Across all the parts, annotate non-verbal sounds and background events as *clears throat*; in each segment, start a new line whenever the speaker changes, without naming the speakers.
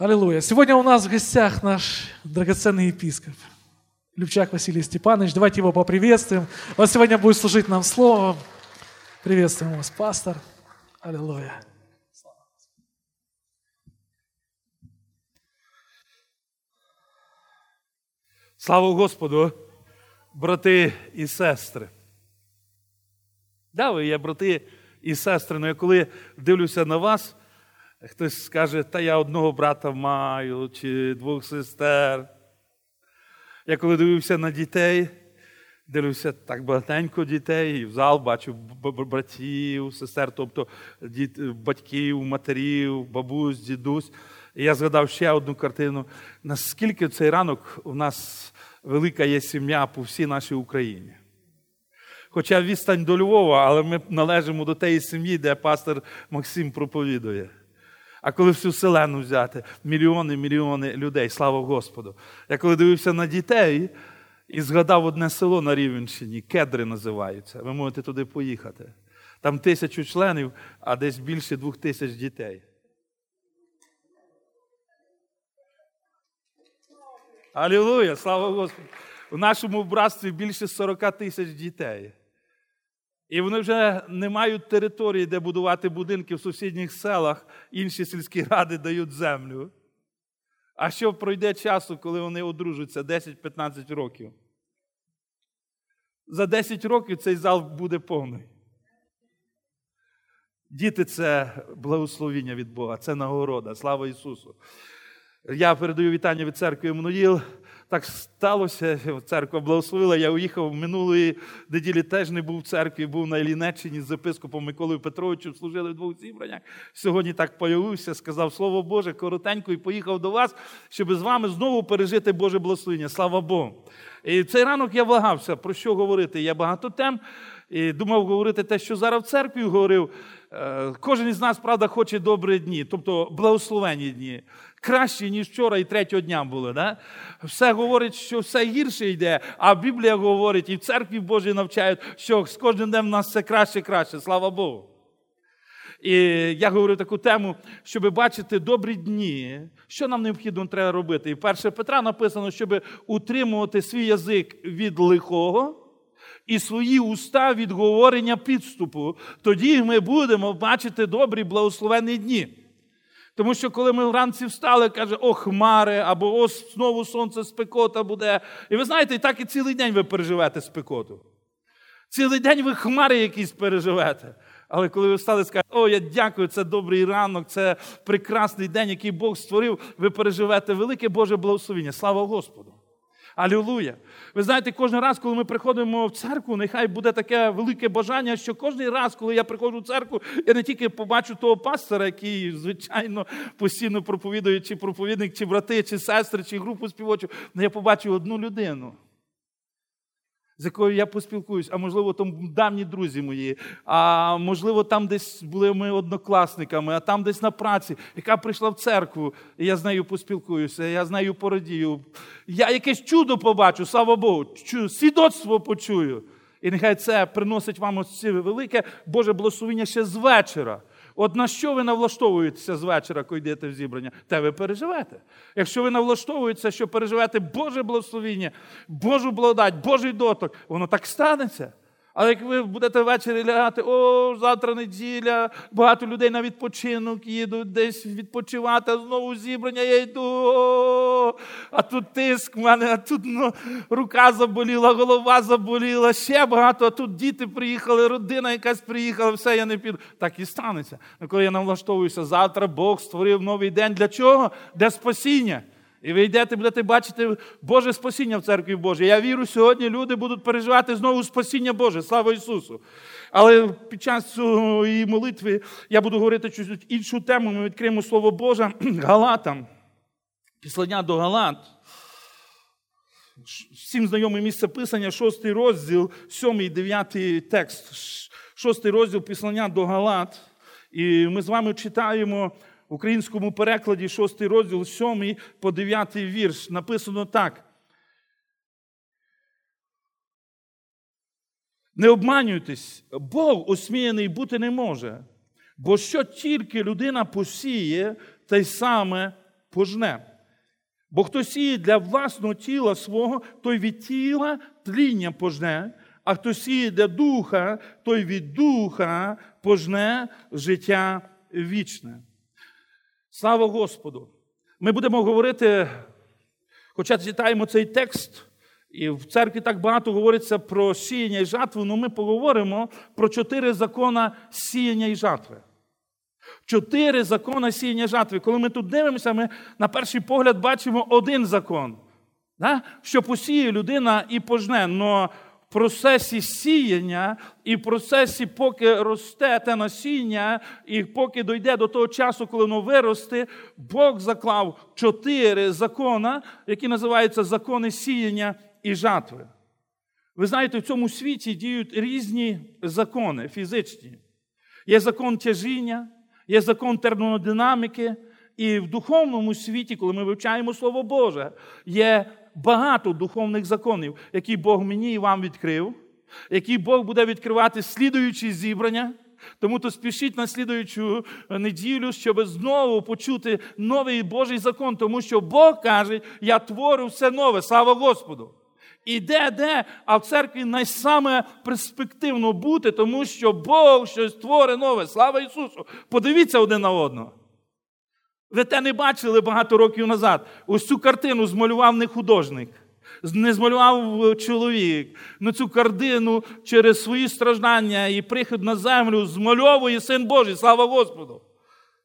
Аллилуйя. Сегодня у нас в гостях наш драгоценный епископ Любчак Василий Степанович. Давайте его поприветствуем. Он сегодня будет служить нам словом. Приветствуем вас, пастор. Аллилуйя.
Слава Господу, брати і сестри. Да, ви є брати і сестри, але коли дивлюся на вас, хтось скаже, та я одного брата маю чи двох сестер. Я коли дивився на дітей, дивлюся так багатенько дітей, і в зал бачу братів, сестер, тобто батьків, матерів, бабусь, дідусь. І я згадав ще одну картину. Наскільки цей ранок у нас велика є сім'я по всій нашій Україні. Хоча відстань до Львова, але ми належимо до тієї сім'ї, де пастор Максим проповідує. А коли всю селену взяти, мільйони, мільйони людей, слава Господу. Я коли дивився на дітей і згадав одне село на Рівенщині, кедри називаються. Ви можете туди поїхати. Там тисячу членів, а десь більше двох тисяч дітей. Алілуя, слава Господу. У нашому братстві більше 40 тисяч дітей. І вони вже не мають території, де будувати будинки в сусідніх селах, інші сільські ради дають землю. А що пройде часу, коли вони одружаться 10-15 років? За 10 років цей зал буде повний. Діти це благословіння від Бога, це нагорода. Слава Ісусу. Я передаю вітання від церкви Еммануїл. Так сталося, церква благословила. Я уїхав минулої неділі, теж не був в церкві, був на Ілінеччині з епископом Миколою Петровичем, служили в двох зібраннях. Сьогодні так появився, сказав Слово Боже, коротенько, і поїхав до вас, щоб з вами знову пережити Боже благословення. Слава Богу. І цей ранок я вагався, про що говорити. Я багато тем. І думав говорити те, що зараз в церкві говорив. Е, кожен із нас, правда, хоче добрі дні, тобто благословені дні. Кращі, ніж вчора і третього дня були. Да? Все говорить, що все гірше йде, а Біблія говорить, і в церкві Божій навчають, що з кожним днем в нас все краще і краще. Слава Богу. І я говорю таку тему, щоб бачити добрі дні, що нам необхідно треба робити. І перше Петра написано, щоб утримувати свій язик від лихого і свої уста від говорення підступу. Тоді ми будемо бачити добрі благословенні дні. Тому що коли ми вранці встали, каже, о, хмари, або ось знову сонце спекота буде. І ви знаєте, і так і цілий день ви переживете спекоту. Цілий день ви хмари якісь переживете. Але коли ви встали і скажете, о, я дякую, це добрий ранок, це прекрасний день, який Бог створив, ви переживете велике Боже благословення. Слава Господу! Алілуя! Ви знаєте, кожен раз, коли ми приходимо в церкву, нехай буде таке велике бажання, що кожен раз, коли я приходжу в церкву, я не тільки побачу того пастора, який, звичайно, постійно проповідує, чи проповідник, чи брати, чи сестри, чи групу співочу, але я побачу одну людину з якою я поспілкуюсь, а можливо, там давні друзі мої, а можливо, там десь були ми однокласниками, а там десь на праці, яка прийшла в церкву, і я з нею поспілкуюся, я з нею порадію. Я якесь чудо побачу, слава Богу, свідоцтво почую. І нехай це приносить вам ось велике Боже благословення ще з вечора. От на що ви навлаштовуєтеся з вечора, коли йдете в зібрання, те ви переживете. Якщо ви навлаштовуєтеся, що переживете Боже благословіння, Божу благодать, Божий доток, воно так станеться. Але як ви будете ввечері лягати, о, завтра неділя, багато людей на відпочинок їдуть десь відпочивати, а знову зібрання я йду. О, а тут тиск в мене, а тут ну, рука заболіла, голова заболіла, ще багато, а тут діти приїхали, родина якась приїхала, все, я не піду. Так і станеться. Ну, коли я налаштовуюся, завтра Бог створив новий день. Для чого? Для спасіння. І ви йдете, будете бачити Боже спасіння в церкві Божій. Я вірю, сьогодні люди будуть переживати знову спасіння Боже. Слава Ісусу! Але під час цієї молитви я буду говорити чуть іншу тему. Ми відкриємо Слово Боже *clears throat* Галатам. Післання до Галат. Всім знайоме місце писання, шостий розділ, сьомий, дев'ятий текст. Шостий розділ післання до Галат. І ми з вами читаємо в українському перекладі 6 розділ 7 по 9 вірш. Написано так. Не обманюйтесь, Бог осміяний бути не може. Бо що тільки людина посіє, те й саме пожне. Бо хто сіє для власного тіла свого, той від тіла тління пожне, а хто сіє для духа, той від духа пожне життя вічне. Слава Господу! Ми будемо говорити, хоча читаємо цей текст, і в церкві так багато говориться про сіяння і жатву, але ми поговоримо про чотири закони сіяння і жатви. Чотири закони сіяння жатви. Коли ми тут дивимося, ми на перший погляд бачимо один закон, що посіє людина і пожне. Но процесі сіяння і в процесі, поки росте те насіння, і поки дойде до того часу, коли воно виросте, Бог заклав чотири закони, які називаються закони сіяння і жатви. Ви знаєте, в цьому світі діють різні закони фізичні. Є закон тяжіння, є закон термодинаміки, і в духовному світі, коли ми вивчаємо Слово Боже, є багато духовних законів, які Бог мені і вам відкрив, які Бог буде відкривати слідуючі зібрання. Тому то спішіть на слідуючу неділю, щоб знову почути новий Божий закон, тому що Бог каже, я творю все нове, слава Господу. І де, де, а в церкві найсаме перспективно бути, тому що Бог щось творить нове. Слава Ісусу! Подивіться один на одного. Ви те не бачили багато років назад. Ось цю картину змалював не художник, не змалював чоловік. Ну цю картину через свої страждання і прихід на землю змальовує Син Божий. Слава Господу!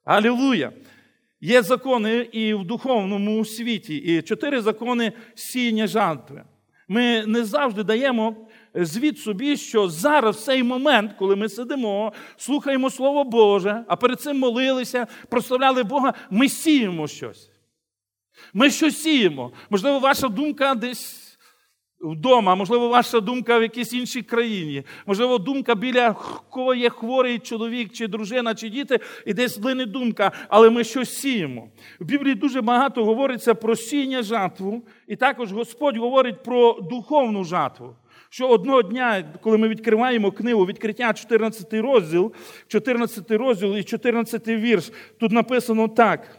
Алілуя! Є закони і в духовному світі, і чотири закони сіяння жатви. Ми не завжди даємо звіт собі, що зараз в цей момент, коли ми сидимо, слухаємо Слово Боже, а перед цим молилися, прославляли Бога, ми сіємо щось. Ми щось сіємо. Можливо, ваша думка десь. Вдома, можливо, ваша думка в якійсь іншій країні, можливо, думка біля кого є хворий чоловік, чи дружина, чи діти, і десь лине думка, але ми щось сіємо. В Біблії дуже багато говориться про сіння жатву, і також Господь говорить про духовну жатву. Що одного дня, коли ми відкриваємо книгу відкриття 14 розділ, 14 розділ і 14 вірш, тут написано так.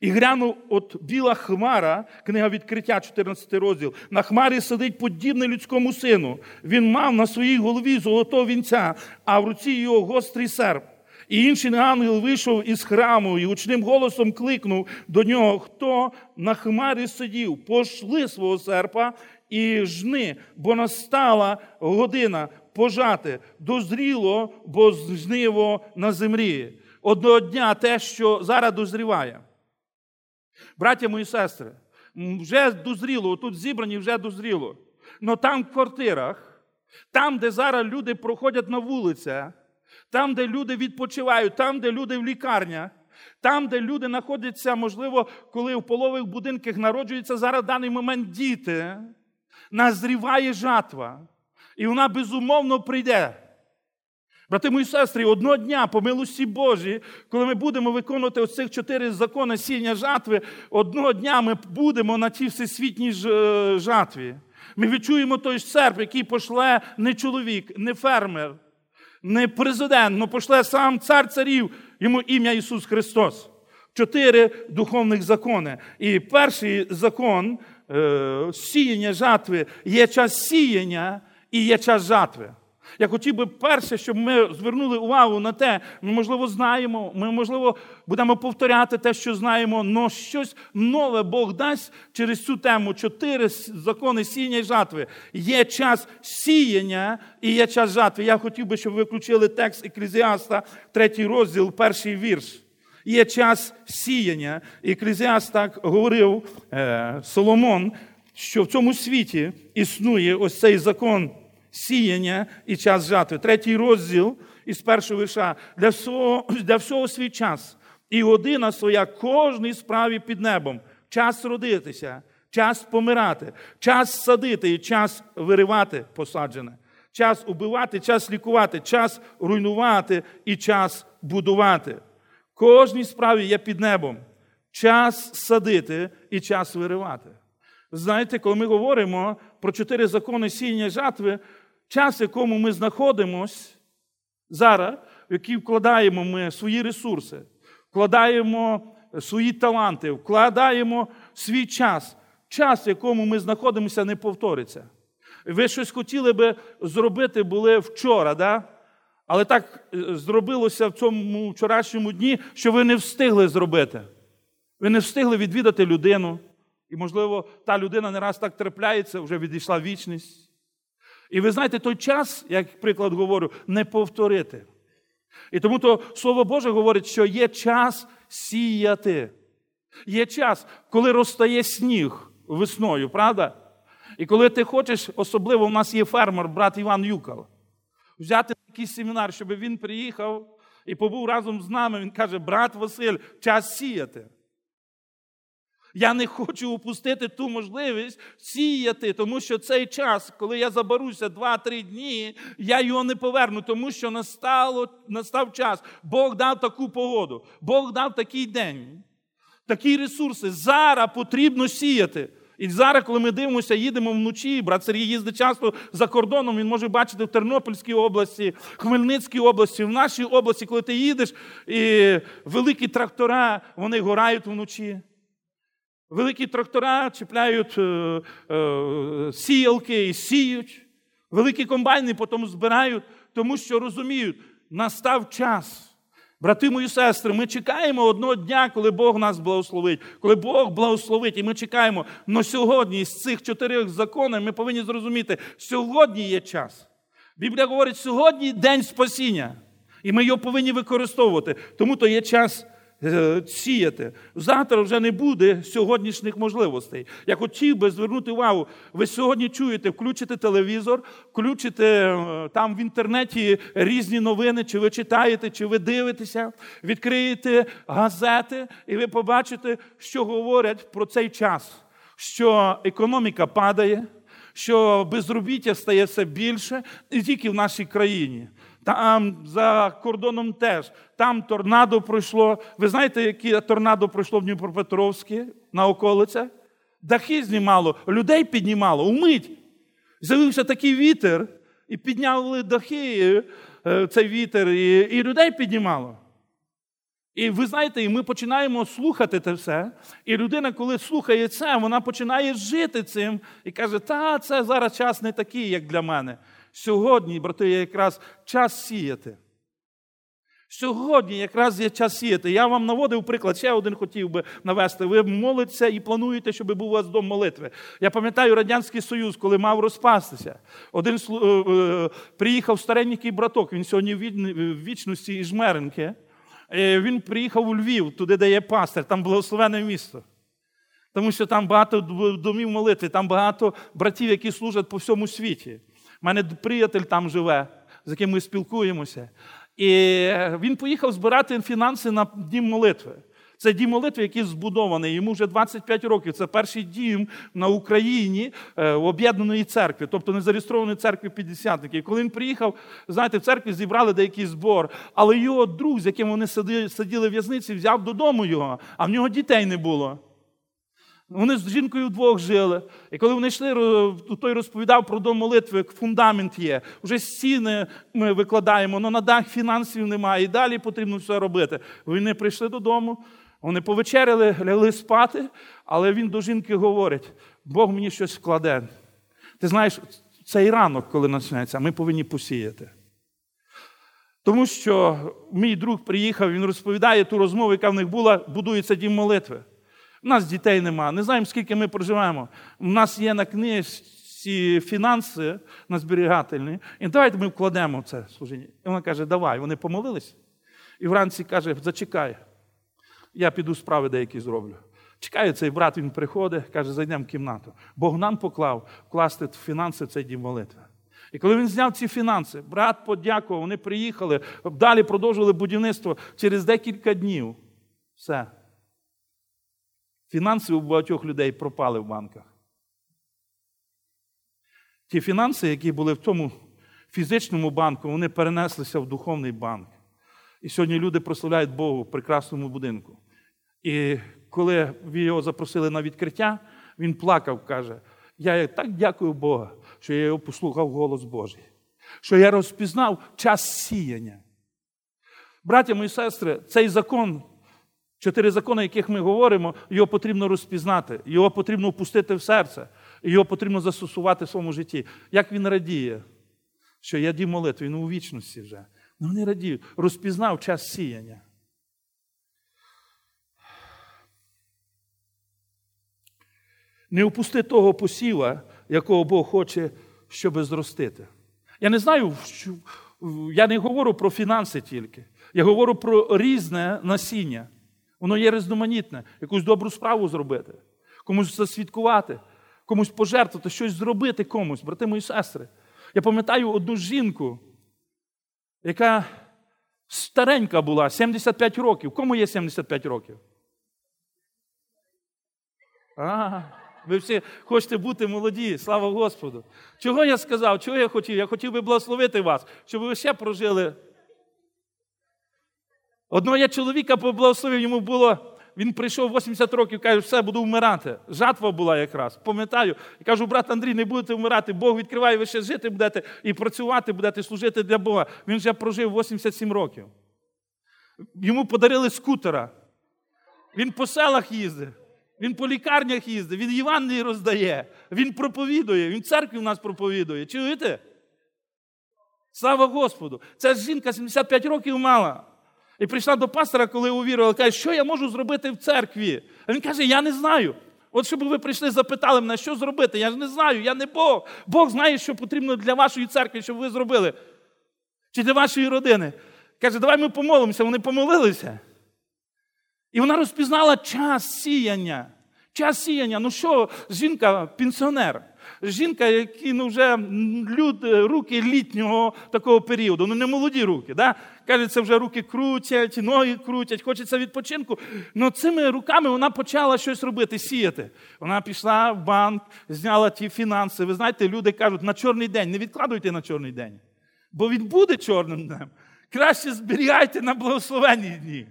І глянув от біла хмара, книга відкриття, 14 розділ. На хмарі сидить подібний людському сину. Він мав на своїй голові золотого вінця, а в руці його гострий серп. І інший ангел вийшов із храму і гучним голосом кликнув до нього, хто на хмарі сидів, пошли свого серпа і жни, бо настала година пожати, дозріло, бо жниво на землі. Одного дня те, що зараз дозріває. Браття мої сестри, вже дозріло, тут зібрані вже дозріло. Но там в квартирах, там, де зараз люди проходять на вулицях, там, де люди відпочивають, там, де люди в лікарнях, там, де люди знаходяться, можливо, коли в полових будинках народжуються зараз в даний момент діти, назріває жатва. І вона безумовно прийде. Брати мої сестри, одного дня, по милості Божій, коли ми будемо виконувати оцих чотири закони сіння жатви, одного дня ми будемо на тій всесвітній е, жатві. Ми відчуємо той серп, який пошле не чоловік, не фермер, не президент, але пошле сам цар царів, йому ім'я Ісус Христос. Чотири духовних закони. І перший закон е, сіяння жатви є час сіяння і є час жатви. Я хотів би перше, щоб ми звернули увагу на те, ми, можливо, знаємо, ми, можливо, будемо повторяти те, що знаємо, але щось нове Бог дасть через цю тему. Чотири закони сіяння і жатви. Є час сіяння і є час жатви. Я хотів би, щоб ви включили текст Еклезіаста, третій розділ, перший вірш. Є час сіяння. Еклезіаст так говорив е, Соломон, що в цьому світі існує ось цей закон сіяння і час жатви. Третій розділ із першого вірша. Для всього, для всього свій час і година своя кожній справі під небом. Час родитися, час помирати, час садити і час виривати посаджене, час убивати, час лікувати, час руйнувати і час будувати. Кожній справі є під небом. Час садити і час виривати. Знаєте, коли ми говоримо про чотири закони сіння жатви, час, в якому ми знаходимося зараз, в який вкладаємо ми свої ресурси, вкладаємо свої таланти, вкладаємо свій час. Час, в якому ми знаходимося, не повториться. Ви щось хотіли би зробити були вчора, да? але так е, зробилося в цьому вчорашньому дні, що ви не встигли зробити. Ви не встигли відвідати людину. І, можливо, та людина не раз так трапляється, вже відійшла вічність. І ви знаєте, той час, як приклад говорю, не повторити. І тому то Слово Боже говорить, що є час сіяти. Є час, коли розтає сніг весною, правда? І коли ти хочеш, особливо у нас є фермер, брат Іван Юкал, взяти якийсь семінар, щоб він приїхав і побув разом з нами, він каже: брат Василь, час сіяти. Я не хочу упустити ту можливість сіяти, тому що цей час, коли я заберуся 2-3 дні, я його не поверну, тому що настало, настав час. Бог дав таку погоду, Бог дав такий день, такі ресурси. Зараз потрібно сіяти. І зараз, коли ми дивимося, їдемо вночі, брат Сергій їздить часто за кордоном, він може бачити в Тернопільській області, Хмельницькій області, в нашій області, коли ти їдеш, і великі трактора, вони горають вночі. Великі трактора чіпляють е, е, сіялки і сіють. Великі комбайни потім збирають, тому що розуміють, настав час. Брати мої сестри, ми чекаємо одного дня, коли Бог нас благословить, коли Бог благословить, і ми чекаємо. Но сьогодні з цих чотирьох законів ми повинні зрозуміти, сьогодні є час. Біблія говорить, сьогодні день спасіння, і ми його повинні використовувати. Тому то є час сіяти. Завтра вже не буде сьогоднішніх можливостей. Я хотів би звернути увагу, ви сьогодні чуєте, включите телевізор, включите е, там в інтернеті різні новини, чи ви читаєте, чи ви дивитеся, відкриєте газети, і ви побачите, що говорять про цей час, що економіка падає. Що безробіття стає все більше не тільки в нашій країні, там за кордоном теж. Там торнадо пройшло. Ви знаєте, яке торнадо пройшло в Дніпропетровське на околицях? Дахи знімало, людей піднімало, умить. З'явився такий вітер, і підняли дахи е, цей вітер, і, і людей піднімало. І ви знаєте, і ми починаємо слухати це все. І людина, коли слухає це, вона починає жити цим і каже, та це зараз час не такий, як для мене. Сьогодні, брати, є якраз час сіяти. Сьогодні якраз є час сіяти. Я вам наводив приклад, ще один хотів би навести. Ви молитеся і плануєте, щоб був у вас дом молитви. Я пам'ятаю Радянський Союз, коли мав розпастися. Один е, е, приїхав старенький браток, він сьогодні в вічності із Жмеренки. Е, він приїхав у Львів, туди, де є пастир, там благословене місто. Тому що там багато домів молитви, там багато братів, які служать по всьому світі. У мене приятель там живе, з яким ми спілкуємося. І він поїхав збирати фінанси на дім молитви. Це дім молитви, який збудований. Йому вже 25 років. Це перший дім на Україні е, об'єднаної церкви, тобто не зареєстрованої церкви п'ятдесятників. Коли він приїхав, знаєте, в церкві зібрали деякий збор, але його друг, з яким вони сиділи в в'язниці, взяв додому його, а в нього дітей не було. Вони з жінкою вдвох жили. І коли вони йшли, той розповідав про дом молитви, як фундамент є. Вже стіни ми викладаємо, але на дах фінансів немає. І далі потрібно все робити. Вони прийшли додому, вони повечеряли, лягли спати, але він до жінки говорить: Бог мені щось вкладе. Ти знаєш, цей ранок, коли почнеться, ми повинні посіяти. Тому що мій друг приїхав, він розповідає ту розмову, яка в них була, будується дім молитви. У нас дітей нема, не знаємо, скільки ми проживаємо. У нас є на книжці фінанси на зберігательні. І давайте ми вкладемо це служіння. І вона каже, давай. Вони помолились. І вранці каже, зачекай. Я піду справи деякі зроблю. Чекає цей брат, він приходить, каже, зайдемо в кімнату. Бог нам поклав вкласти фінанси в цей дім молитви. І коли він зняв ці фінанси, брат подякував, вони приїхали, далі продовжували будівництво через декілька днів. Все. Фінанси у багатьох людей пропали в банках. Ті фінанси, які були в тому фізичному банку, вони перенеслися в духовний банк. І сьогодні люди прославляють Богу в прекрасному будинку. І коли його запросили на відкриття, він плакав, каже: Я так дякую Богу, що я його послухав голос Божий, що я розпізнав час сіяння. Браття мої сестри, цей закон Чотири закони, яких ми говоримо, його потрібно розпізнати, його потрібно впустити в серце, його потрібно застосувати в своєму житті. Як він радіє, що я дів молитву, він у вічності вже. Ну вони радіють, розпізнав час сіяння. Не впусти того посіва, якого Бог хоче, щоб зростити. Я не знаю, я не говорю про фінанси тільки. Я говорю про різне насіння. Воно є різноманітне, якусь добру справу зробити, комусь засвідкувати, комусь пожертвувати, щось зробити комусь, брати мої сестри. Я пам'ятаю одну жінку, яка старенька була, 75 років. Кому є 75 років? А, ви всі хочете бути молоді, слава Господу. Чого я сказав? Чого я хотів? Я хотів би благословити вас, щоб ви ще прожили. Одного я чоловіка поблагословив, йому було. Він прийшов 80 років, каже, все, буду вмирати. Жатва була якраз. Пам'ятаю. І кажу, брат Андрій, не будете вмирати. Бог відкриває, ви ще жити будете і працювати будете, служити для Бога. Він вже прожив 87 років. Йому подарили скутера. Він по селах їздить. Він по лікарнях їздить, він Євангелії роздає, він проповідує, він церкві в нас проповідує. Чуєте? Слава Господу! Ця жінка 75 років мала. І прийшла до пастора, коли увірувала, каже, що я можу зробити в церкві? А він каже, я не знаю. От щоб ви прийшли, запитали мене, що зробити? Я ж не знаю, я не Бог. Бог знає, що потрібно для вашої церкви, щоб ви зробили. Чи для вашої родини. Каже, давай ми помолимося. Вони помолилися. І вона розпізнала час сіяння. Час сіяння. Ну що, жінка, пенсіонер, жінка, які ну, вже люд, руки літнього такого періоду, ну не молоді руки. Да? Каже, це вже руки крутять, ноги крутять, хочеться відпочинку. Ну цими руками вона почала щось робити, сіяти. Вона пішла в банк, зняла ті фінанси. Ви знаєте, люди кажуть, на чорний день, не відкладуйте на чорний день. Бо він буде чорним днем. Краще зберігайте на благословенні дні.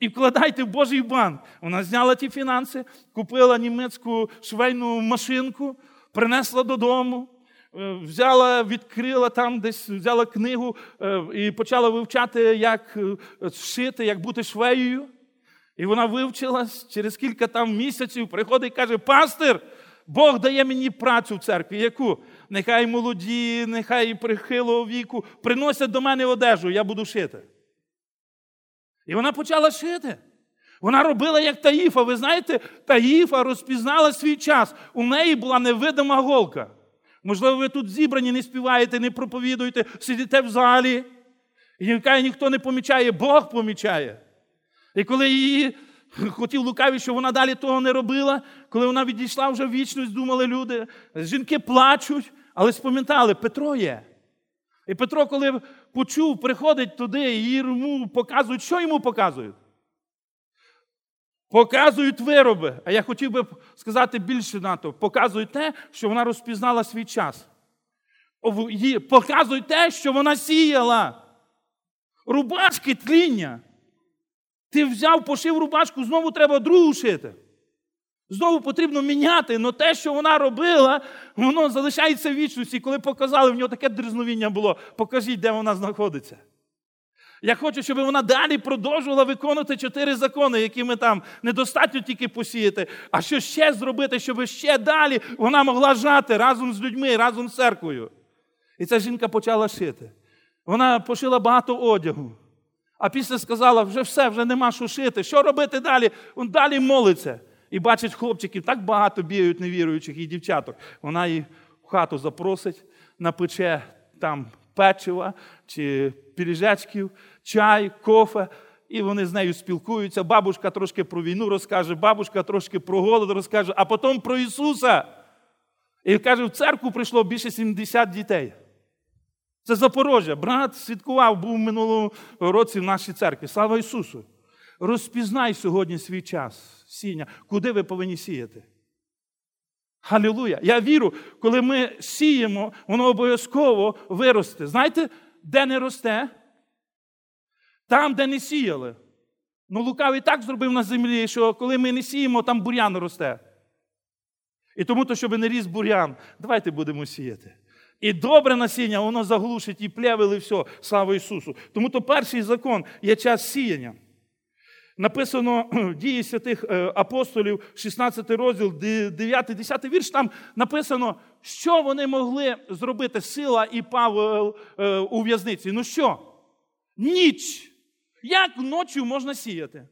І вкладайте в Божий банк. Вона зняла ті фінанси, купила німецьку швейну машинку, принесла додому, е, взяла, відкрила там, десь взяла книгу е, і почала вивчати, як е, шити, як бути швеєю. І вона вивчилась через кілька там місяців, приходить і каже: Пастир, Бог дає мені працю в церкві. Яку? Нехай молоді, нехай прихилого віку, приносять до мене одежу, я буду шити. І вона почала шити. Вона робила як Таїфа. Ви знаєте, Таїфа розпізнала свій час. У неї була невидима голка. Можливо, ви тут зібрані, не співаєте, не проповідуєте, сидите в залі. І ніхто не помічає, Бог помічає. І коли її хотів лукаві, що вона далі того не робила, коли вона відійшла вже в вічність, думали люди, жінки плачуть, але спам'ятали, Петро є. І Петро, коли почув, приходить туди, і йому показують, що йому показують? Показують вироби. А я хотів би сказати більше на то. Показують те, що вона розпізнала свій час. Показують те, що вона сіяла. Рубашки тління. Ти взяв, пошив рубашку, знову треба другу шити. Знову потрібно міняти, але те, що вона робила, воно залишається в вічності. Коли показали, в нього таке дрізновіння було, покажіть, де вона знаходиться. Я хочу, щоб вона далі продовжувала виконувати чотири закони, які ми там недостатньо тільки посіяти, а що ще зробити, щоб ще далі вона могла жати разом з людьми, разом з церквою. І ця жінка почала шити. Вона пошила багато одягу. А після сказала, вже все, вже нема що шити. Що робити далі? Він далі молиться. І бачить хлопчиків, так багато бігають невіруючих і дівчаток. Вона їх в хату запросить, напече там печива чи піріжечків, чай, кофе. І вони з нею спілкуються. Бабушка трошки про війну розкаже, бабушка трошки про голод розкаже, а потім про Ісуса. І каже, в церкву прийшло більше 70 дітей. Це Запорожжя. Брат святкував, був в минулому році в нашій церкві. Слава Ісусу! Розпізнай сьогодні свій час сіння, куди ви повинні сіяти. Халілуя! Я вірю, коли ми сіємо, воно обов'язково виросте. Знаєте, де не росте? Там, де не сіяли. Ну, лукавий так зробив на землі, що коли ми не сіємо, там бур'ян росте. І тому, то, щоб не ріс бур'ян, давайте будемо сіяти. І добре насіння, воно заглушить і плевели все, слава Ісусу. Тому то перший закон є час сіяння. Написано *clears throat* дії святих е, апостолів, 16 розділ, 9, 10 вірш. Там написано, що вони могли зробити сила і Павел е, у в'язниці. Ну що? Ніч. Як ночі можна сіяти?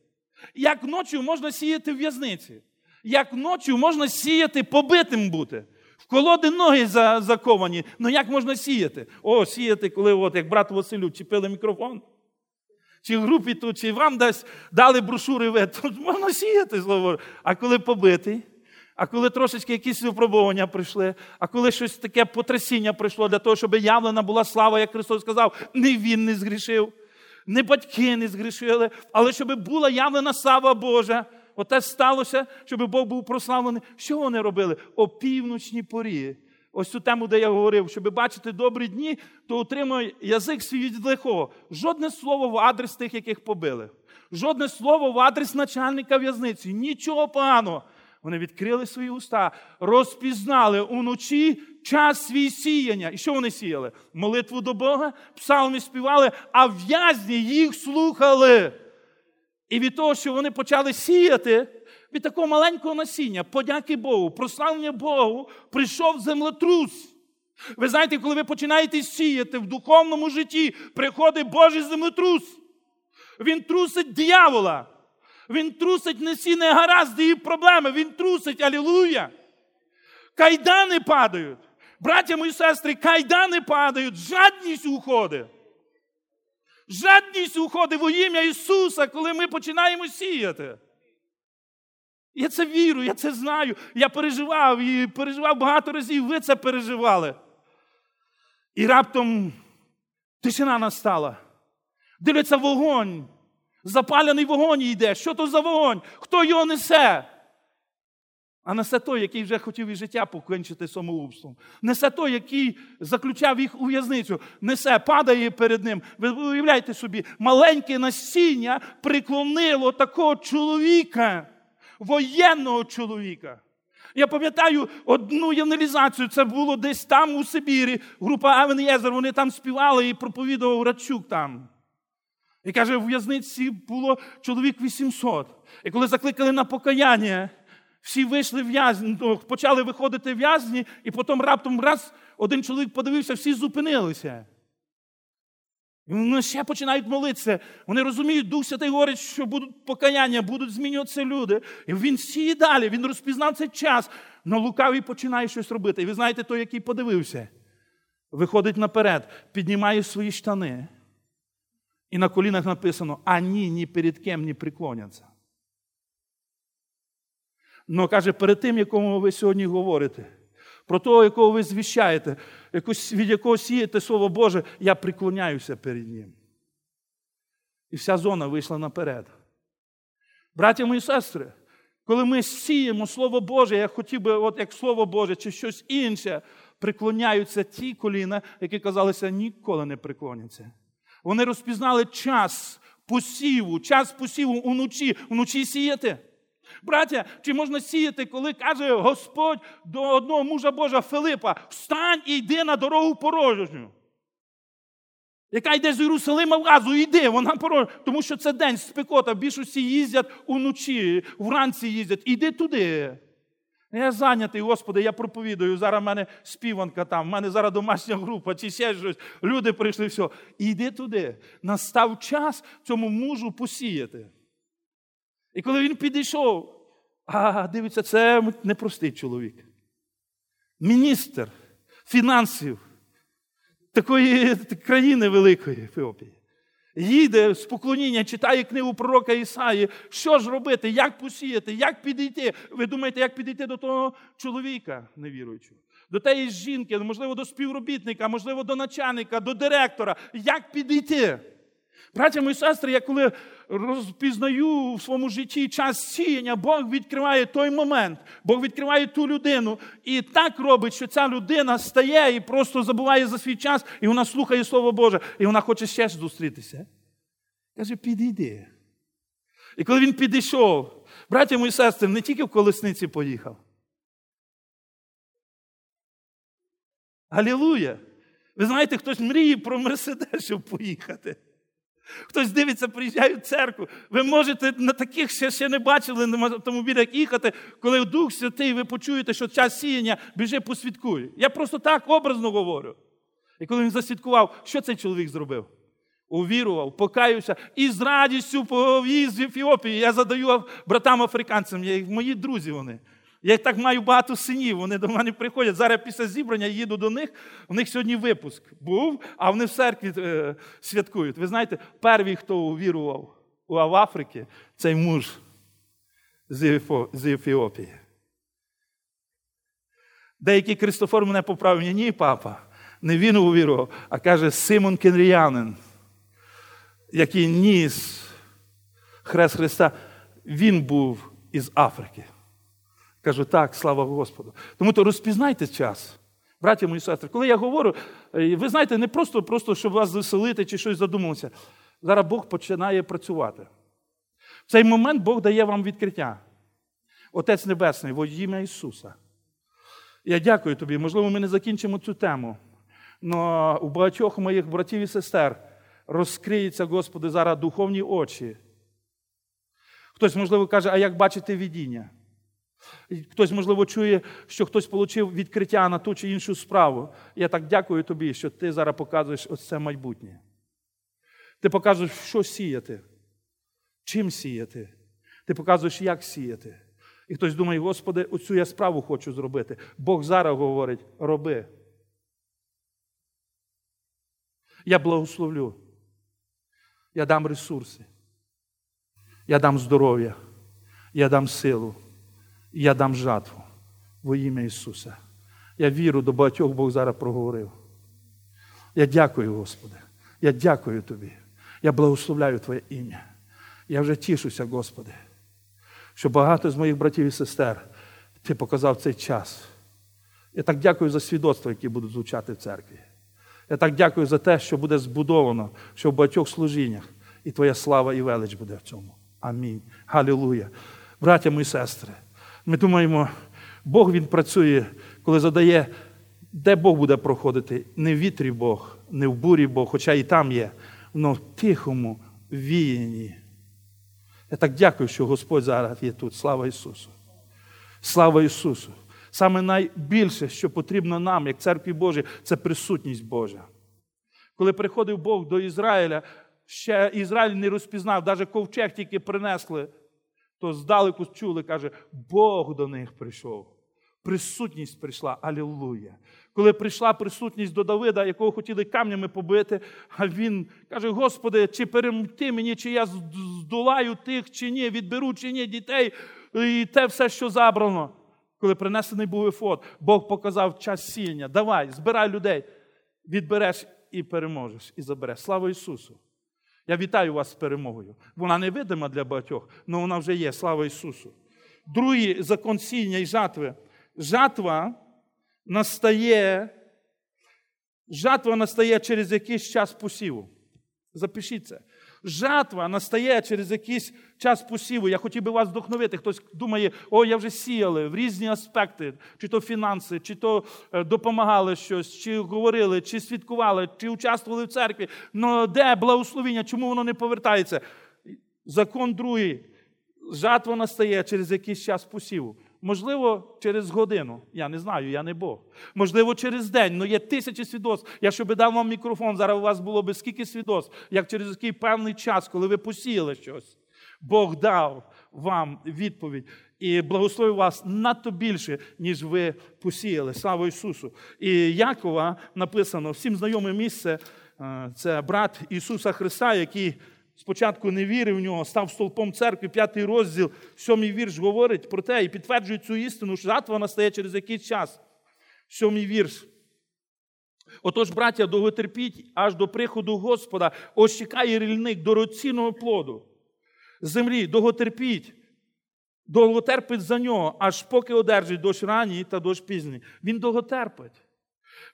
Як ночі можна сіяти в в'язниці? Як ночі можна сіяти, побитим бути? В колоди ноги заковані. Ну як можна сіяти? О, сіяти, коли, от, як брат Василю, чіпили мікрофон. Чи групі тут, чи вам десь дали брошури, ви, тут можна сіяти слово. А коли побитий, а коли трошечки якісь випробування прийшли, а коли щось таке потрясіння прийшло для того, щоб явлена була слава, як Христос сказав, не він не згрішив, не батьки не згрішили, але щоб була явлена слава Божа. Оте сталося, щоб Бог був прославлений. Що вони робили? О півночній порі. Ось цю тему, де я говорив, щоб бачити добрі дні, то отримує язик свій лихого. Жодне слово в адрес тих, яких побили. Жодне слово в адрес начальника в'язниці. Нічого поганого. Вони відкрили свої уста, розпізнали уночі час свій сіяння. І що вони сіяли? Молитву до Бога, псалми співали, а в'язні їх слухали. І від того, що вони почали сіяти, від такого маленького насіння, подяки Богу, прославлення Богу, прийшов землетрус. Ви знаєте, коли ви починаєте сіяти в духовному житті, приходить Божий землетрус. Він трусить диявола. Він трусить несі негаразди і проблеми. Він трусить, алілуя. Кайдани падають. Браття мої сестри, кайдани падають, жадність уходить. Жадність уходить во ім'я Ісуса, коли ми починаємо сіяти. Я це вірю, я це знаю. Я переживав і переживав багато разів, ви це переживали. І раптом тишина настала. Дивляться вогонь. Запалений вогонь йде. Що то за вогонь? Хто його несе? А несе той, який вже хотів і життя покінчити самоубством. Несе той, який заключав їх у в'язницю. Несе, падає перед ним. Ви уявляєте собі, маленьке насіння приклонило такого чоловіка, воєнного чоловіка. Я пам'ятаю одну євангелізацію, це було десь там у Сибірі. Група Авен Єзер, вони там співали і проповідував Радчук там. І каже, в в'язниці було чоловік 800. І коли закликали на покаяння, всі вийшли в'язні, ну, почали виходити в'язні, і потім раптом раз один чоловік подивився, всі зупинилися. Вони ще починають молитися. Вони розуміють, Дух Святий говорить, що будуть покаяння, будуть змінюватися люди. І він сіє далі, він розпізнав цей час, але лукавий починає щось робити. І ви знаєте, той, який подивився, виходить наперед, піднімає свої штани. І на колінах написано: ані ні перед ким не приклоняться. Ну, каже, перед тим, якому ви сьогодні говорите, про того, якого ви звіщаєте, від якого сієте Слово Боже, я приклоняюся перед Ним. І вся зона вийшла наперед. Браття мої сестри, коли ми сіємо Слово Боже, я хотів би, от як Слово Боже, чи щось інше, приклоняються ті коліна, які казалися ніколи не приклоняться. Вони розпізнали час посіву, час посіву уночі, вночі сіяти. Браття, чи можна сіяти, коли каже Господь до одного мужа Божа Филипа: встань і йди на дорогу порожню. Яка йде з Єрусалима в Газу, йди, вона порожня. Тому що це день спекота, в більшості їздять уночі, вранці їздять. Іди туди. Я зайнятий, Господи, я проповідую. Зараз в мене співанка там, в мене зараз домашня група, чи ще щось. Люди прийшли, все. Іди туди. Настав час цьому мужу посіяти. І коли він підійшов, а дивиться, це непростий чоловік. Міністр фінансів такої країни великої Ефіопії. Їде з поклоніння, читає книгу пророка Ісаї. Що ж робити, як посіяти, як підійти? Ви думаєте, як підійти до того чоловіка невіруючого? До тієї жінки, можливо, до співробітника, можливо, до начальника, до директора. Як підійти? Браття мої сестри, я коли розпізнаю в своєму житті час сіяння, Бог відкриває той момент, Бог відкриває ту людину і так робить, що ця людина стає і просто забуває за свій час, і вона слухає Слово Боже, і вона хоче ще зустрітися. Каже, підійди. І коли він підійшов, браття мої сестри, не тільки в колесниці поїхав. Алілуя! Ви знаєте, хтось мріє про Мерседес, щоб поїхати. Хтось дивиться, приїжджає в церкву. Ви можете на таких ще ще не бачили на автомобілях їхати, коли Дух Святий, ви почуєте, що час сіяння біжи посвідкуй. Я просто так образно говорю. І коли він засвідкував, що цей чоловік зробив? Увірував, покаявся і з радістю повіз в Ефіопії. Я задаю братам африканцям, мої друзі вони. Я так маю багато синів, вони до мене приходять. Зараз після зібрання їду до них. У них сьогодні випуск був, а вони в церкві е, святкують. Ви знаєте, перший, хто увірував у Африці, цей муж з Ефіопії. Деякі Христофор мене поправив, ні, папа, не він увірував, а каже Симон Кенріянин, який ніс хрест Христа, він був із Африки. Кажу, так, слава Господу. Тому то розпізнайте час. Браті мої сестри, коли я говорю, е, ви знаєте, не просто, просто щоб вас веселити чи щось задумалося. Зараз Бог починає працювати. В цей момент Бог дає вам відкриття. Отець Небесний, во ім'я Ісуса. Я дякую тобі. Можливо, ми не закінчимо цю тему. але у багатьох моїх братів і сестер розкриються, Господи, зараз духовні очі. Хтось, можливо, каже, а як бачити видіння? Хтось, можливо, чує, що хтось отримав відкриття на ту чи іншу справу. Я так дякую тобі, що ти зараз показуєш ось це майбутнє. Ти показуєш, що сіяти, чим сіяти. Ти показуєш, як сіяти. І хтось думає, Господи, оцю я справу хочу зробити. Бог зараз говорить, роби. Я благословлю. Я дам ресурси. Я дам здоров'я. Я дам силу я дам жатву во ім'я Ісуса. Я віру до багатьох Бог зараз проговорив. Я дякую, Господи. Я дякую Тобі. Я благословляю Твоє ім'я. Я вже тішуся, Господи, що багато з моїх братів і сестер Ти показав цей час. Я так дякую за свідоцтва, які будуть звучати в церкві. Я так дякую за те, що буде збудовано, що в багатьох служіннях і Твоя слава і велич буде в цьому. Амінь. Галілуя. Браття мої сестри. Ми думаємо, Бог він працює, коли задає, де Бог буде проходити. Не в вітрі Бог, не в бурі Бог, хоча і там є, але в тихому віянні. Я так дякую, що Господь зараз є тут. Слава Ісусу. Слава Ісусу. Саме найбільше, що потрібно нам, як церкві Божій, це присутність Божа. Коли приходив Бог до Ізраїля, ще Ізраїль не розпізнав, навіть ковчег тільки принесли то здалеку чули, каже, Бог до них прийшов. Присутність прийшла, алілуя. Коли прийшла присутність до Давида, якого хотіли камнями побити, а він каже: Господи, чи перемти мені, чи я здолаю тих, чи ні, відберу чи ні дітей, і те все, що забрано. Коли принесений був ефот, Бог показав час сіння. Давай, збирай людей, відбереш і переможеш, і забереш. Слава Ісусу! Я вітаю вас з перемогою. Вона не видима для багатьох, але вона вже є. Слава Ісусу. Другий закон сіння і жатви. Жатва настає, жатва настає через якийсь час посіву. Запишіть це жатва настає через якийсь час посіву. Я хотів би вас вдохновити. Хтось думає, о, я вже сіяли в різні аспекти, чи то фінанси, чи то е, допомагали щось, чи говорили, чи свідкували, чи участвували в церкві. Но де благословіння? Чому воно не повертається? Закон другий. Жатва настає через якийсь час посіву. Можливо, через годину. Я не знаю, я не Бог. Можливо, через день. Ну є тисячі свідоцтв. Я щоб дав вам мікрофон, зараз у вас було би скільки свідоцтв, як через який певний час, коли ви посіяли щось. Бог дав вам відповідь і благословив вас надто більше, ніж ви посіяли. Слава Ісусу! І Якова написано всім знайоме місце. Е, це брат Ісуса Христа, який спочатку не вірив в нього, став столпом церкви, п'ятий розділ, сьомий вірш говорить про те і підтверджує цю істину, що жатва настає через якийсь час. Сьомий вірш. Отож, браття, довготерпіть аж до приходу Господа, ось чекає рільник дорогоцінного плоду. Землі, довготерпіть, довготерпить за нього, аж поки одержить дощ ранній та дощ пізній. Він довготерпить.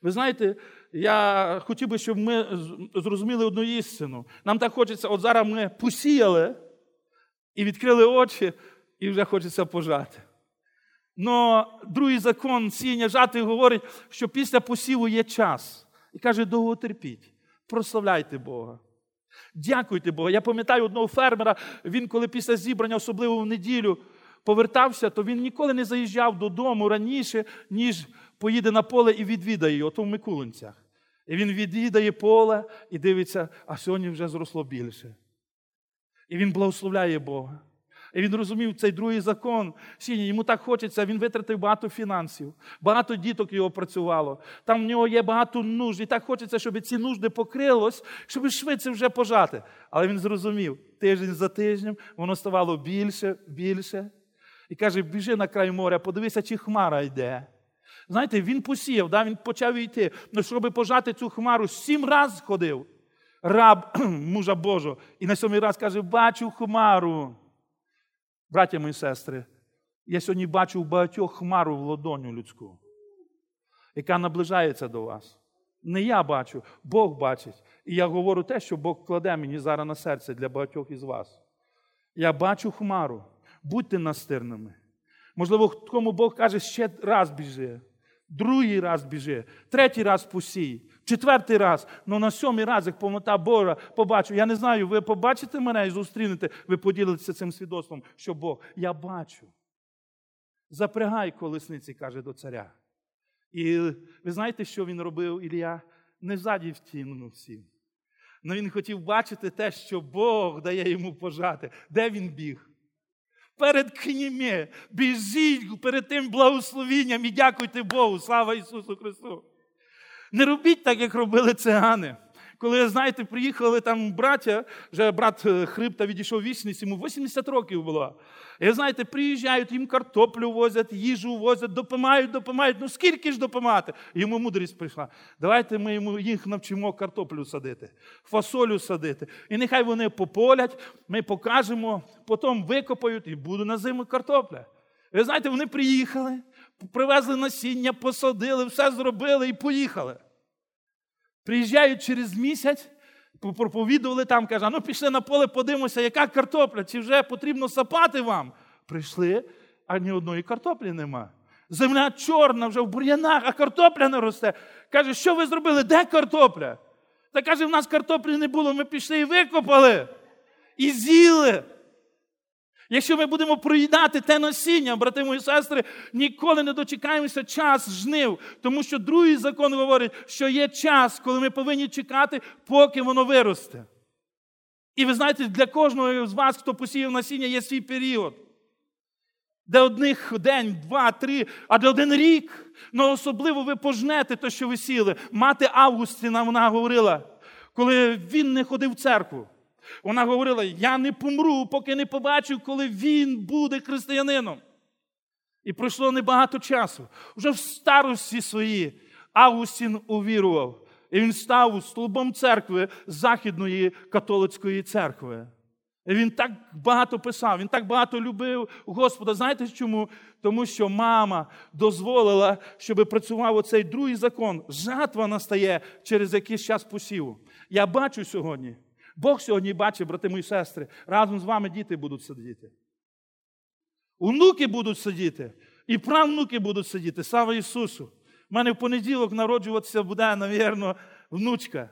Ви знаєте, я хотів би, щоб ми зрозуміли одну істину. Нам так хочеться, от зараз ми посіяли і відкрили очі, і вже хочеться пожати. Но другий закон сіяння жати говорить, що після посіву є час. І каже, довго терпіть, прославляйте Бога. Дякуйте Богу. Я пам'ятаю одного фермера, він, коли після зібрання, особливо в неділю, повертався, то він ніколи не заїжджав додому раніше, ніж поїде на поле і відвідає його, то в Микулинцях. І він відвідає поле і дивиться, а сьогодні вже зросло більше. І він благословляє Бога. І він розумів цей другий закон. Сіння, йому так хочеться, він витратив багато фінансів, багато діток його працювало. Там в нього є багато нужд. І так хочеться, щоб ці нужди покрилось, щоб швидше вже пожати. Але він зрозумів, тиждень за тижнем воно ставало більше, більше. І каже: біжи на край моря, подивися, чи хмара йде. Знаєте, він посіяв, да? він почав йти. Ну, щоб пожати цю хмару, сім разів ходив. Раб *clears throat* мужа Божого. І на сьомий раз каже: бачу хмару. Браття мої сестри, я сьогодні бачу в багатьох хмару в ладоню людську, яка наближається до вас. Не я бачу, Бог бачить. І я говорю те, що Бог кладе мені зараз на серце для багатьох із вас. Я бачу хмару. Будьте настирними. Можливо, кому Бог каже, ще раз біжи, другий раз біжи, третій раз посій, четвертий раз, ну на сьомий раз, як повнота Божа, побачу. Я не знаю, ви побачите мене і зустрінете, ви поділитеся цим свідоцтвом, що Бог, я бачу. Запрягай колесниці, каже до царя. І ви знаєте, що він робив Ілля? Не ззаді всім. Але він хотів бачити те, що Бог дає йому пожати. Де він біг? Перед кніми. Біжіть перед тим благословінням і дякуйте Богу. Слава Ісусу Христу! Не робіть так, як робили цигани. Коли, знаєте, приїхали там браття, вже брат е, Хрипта відійшов вічність, йому 80 років було. І знаєте, приїжджають, їм картоплю возять, їжу возять, допомагають, допомагають. Ну скільки ж допомагати? Йому мудрість прийшла. Давайте ми йому їх навчимо картоплю садити, фасолю садити. І нехай вони пополять, ми покажемо, потім викопають і буде на зиму картопля. Ви знаєте, вони приїхали, привезли насіння, посадили, все зробили і поїхали. Приїжджають через місяць, проповідували там, каже, ну пішли на поле, подивимося, яка картопля, чи вже потрібно сапати вам. Прийшли, а ні одної картоплі нема. Земля чорна вже в бур'янах, а картопля не росте. Каже, що ви зробили? Де картопля? Та каже, в нас картоплі не було, ми пішли і викопали, і з'їли. Якщо ми будемо проїдати те насіння, брати мої сестри, ніколи не дочекаємося час жнив. Тому що другий закон говорить, що є час, коли ми повинні чекати, поки воно виросте. І ви знаєте, для кожного з вас, хто посіяв насіння, є свій період. Де одних день, два, три, а де один рік. Ну особливо ви пожнете те, що ви сіли. Мати Августіна, вона говорила, коли він не ходив в церкву. Вона говорила: я не помру, поки не побачу, коли він буде християнином. І пройшло небагато часу. Уже в старості свої Августін увірував. І він став столбом церкви Західної католицької церкви. І Він так багато писав, він так багато любив Господа. Знаєте чому? Тому що мама дозволила, щоб працював оцей другий закон. Жатва настає через якийсь час посіву. Я бачу сьогодні. Бог сьогодні бачить, брати мої сестри, разом з вами діти будуть сидіти. Унуки будуть сидіти, і правнуки будуть сидіти. Слава Ісусу! У мене в понеділок народжуватися буде, навірно, внучка.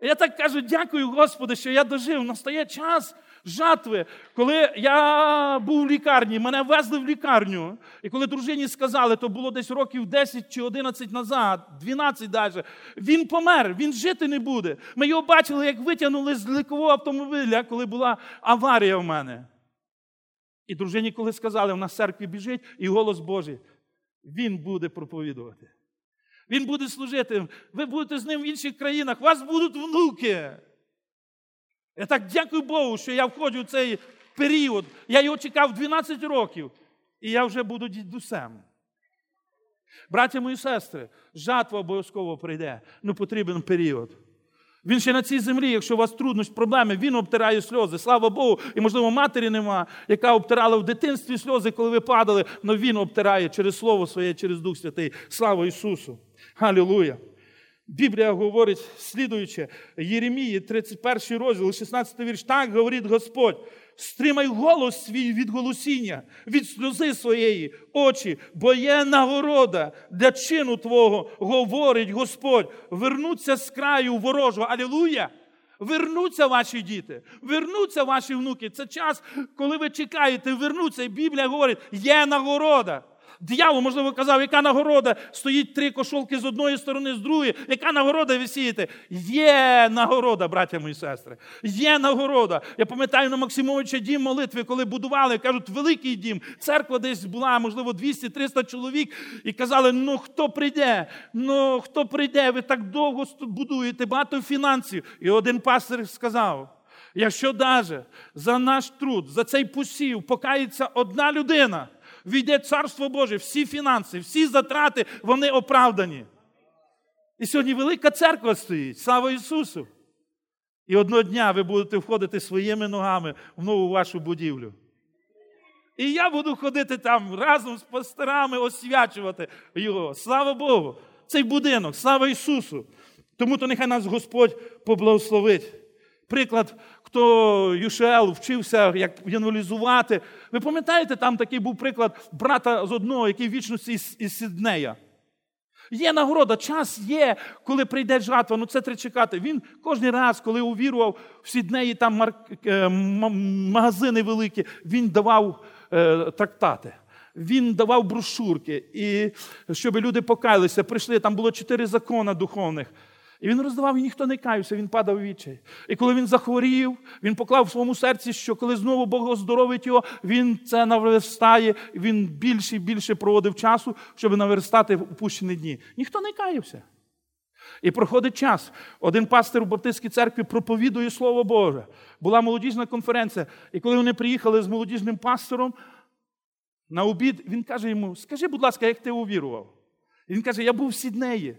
Я так кажу, дякую Господи, що я дожив. Настає час жатви. Коли я був в лікарні, мене везли в лікарню. І коли дружині сказали, то було десь років 10 чи 11 назад, 12 навіть, він помер, він жити не буде. Ми його бачили, як витягнули з лікового автомобіля, коли була аварія в мене. І дружині, коли сказали, в нас в церкві біжить, і голос Божий, він буде проповідувати. Він буде служити. Ви будете з ним в інших країнах, у вас будуть внуки. Я так дякую Богу, що я входжу в цей період. Я його чекав 12 років, і я вже буду дідусем. Браття мої сестри, жатва обов'язково прийде, ну потрібен період. Він ще на цій землі, якщо у вас труднощі, проблеми, він обтирає сльози. Слава Богу, і, можливо, матері нема, яка обтирала в дитинстві сльози, коли ви падали, але він обтирає через Слово своє, через Дух Святий. Слава Ісусу! Халілуя! Біблія говорить слідуюче, Єремії, 31 розділ, 16 вірш. Так говорить Господь. Стримай голос свій від голосіння, від сльози своєї, очі, бо є нагорода для чину Твого, говорить Господь, вернуться з краю ворожого. Алілуя! Вернуться ваші діти, вернуться ваші внуки. Це час, коли ви чекаєте, вернуться. І Біблія говорить, є нагорода. Д'явол, можливо, казав, яка нагорода? Стоїть три кошолки з одної сторони, з другої. Яка нагорода ви сієте? Є нагорода, браття мої сестри. Є нагорода. Я пам'ятаю на Максимовича дім молитви, коли будували, кажуть, великий дім. Церква десь була, можливо, 200-300 чоловік. І казали, ну хто прийде? Ну хто прийде? Ви так довго будуєте, багато фінансів. І один пастор сказав. Якщо даже за наш труд, за цей посів покається одна людина, війде Царство Боже, всі фінанси, всі затрати, вони оправдані. І сьогодні велика церква стоїть, слава Ісусу. І одного дня ви будете входити своїми ногами в нову вашу будівлю. І я буду ходити там разом з пасторами, освячувати його. Слава Богу! Цей будинок, слава Ісусу! Тому то нехай нас Господь поблагословить. Приклад, хто Юшел вчився, як янвалізувати. Ви пам'ятаєте, там такий був приклад брата з одного, який вічності із, із Сіднея. Є нагорода, час є, коли прийде жатва, ну це треба чекати. Він кожен раз, коли увірував в Сіднеї там марк... Е, магазини великі, він давав е, трактати. Він давав брошурки, і щоб люди покаялися, прийшли, там було чотири закони духовних. І він роздавав, і ніхто не каявся, він падав відчай. І коли він захворів, він поклав в своєму серці, що коли знову Бог оздоровить його, він це наверстає, він більше і більше проводив часу, щоб наверстати в упущені дні. Ніхто не каявся. І проходить час. Один пастир у Баптистській церкві проповідує Слово Боже. Була молодіжна конференція. І коли вони приїхали з молодіжним пастором на обід, він каже йому: Скажи, будь ласка, як ти увірував? І він каже: Я був в Сіднеї.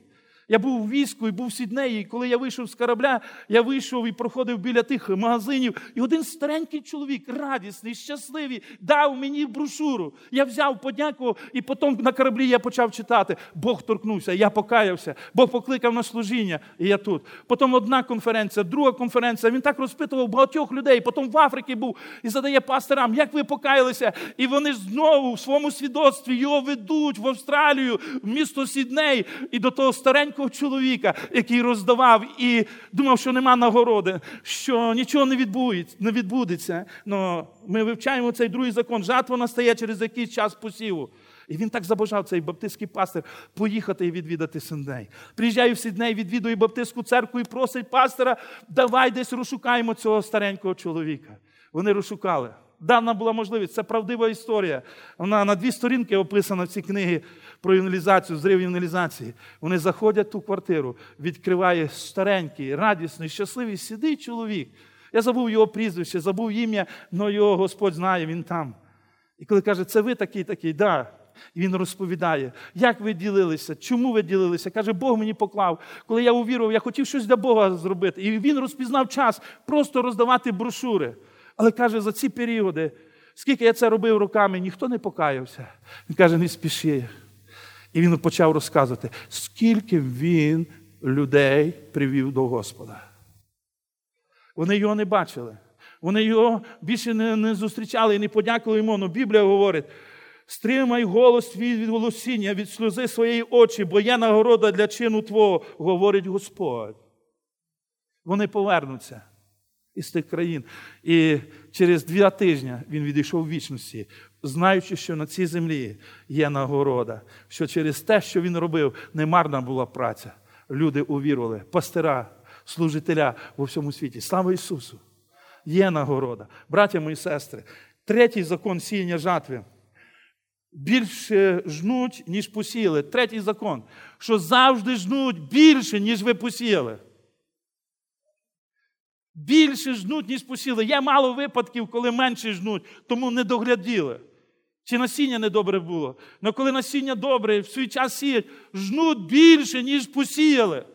Я був у війську і був в Сіднеї, і коли я вийшов з корабля, я вийшов і проходив біля тих магазинів. І один старенький чоловік, радісний, щасливий, дав мені брошуру. Я взяв, подякував, і потім на кораблі я почав читати. Бог торкнувся, я покаявся, Бог покликав на служіння, і я тут. Потім одна конференція, друга конференція. Він так розпитував багатьох людей. Потім в Африці був і задає пасторам, як ви покаялися. І вони знову в своєму свідоцтві його ведуть в Австралію, в місто Сідней, і до того старенького маленького чоловіка, який роздавав і думав, що нема нагороди, що нічого не відбудеться. Не відбудеться. Но ми вивчаємо цей другий закон. Жатва настає через якийсь час посіву. І він так забажав цей баптистський пастир поїхати і відвідати Сендей. Приїжджає в Сідней, відвідує Баптистську церкву і просить пастора, давай десь розшукаємо цього старенького чоловіка. Вони розшукали дана була можливість. Це правдива історія. Вона на дві сторінки описана в цій книги про ювеналізацію, зрив ювеналізації. Вони заходять в ту квартиру, відкриває старенький, радісний, щасливий, сідий чоловік. Я забув його прізвище, забув ім'я, але його Господь знає, він там. І коли каже, це ви такий, такий, да. І він розповідає, як ви ділилися, чому ви ділилися. Каже, Бог мені поклав. Коли я увірував, я хотів щось для Бога зробити. І він розпізнав час просто роздавати брошури. Але каже, за ці періоди, скільки я це робив руками, ніхто не покаявся. Він каже, не спіши. І він почав розказувати, скільки він людей привів до Господа. Вони його не бачили. Вони його більше не не зустрічали і не подякували йому. Но Біблія говорить: стримай голос твій від голосіння, від сльози своєї очі, бо є нагорода для чину Твого, говорить Господь. Вони повернуться із тих країн. І через два тижні він відійшов в вічності, знаючи, що на цій землі є нагорода, що через те, що він робив, не марна була праця. Люди увірували, пастира, служителя в всьому світі. Слава Ісусу! Є нагорода. Браття мої сестри, третій закон сіяння жатви. Більше жнуть, ніж посіяли. Третій закон, що завжди жнуть більше, ніж ви посіяли. Більше жнуть, ніж посіли. Є мало випадків, коли менше жнуть, тому не догляділи. Чи насіння не добре було? Але коли насіння добре, в свій час сіять, жнуть більше, ніж посіяли.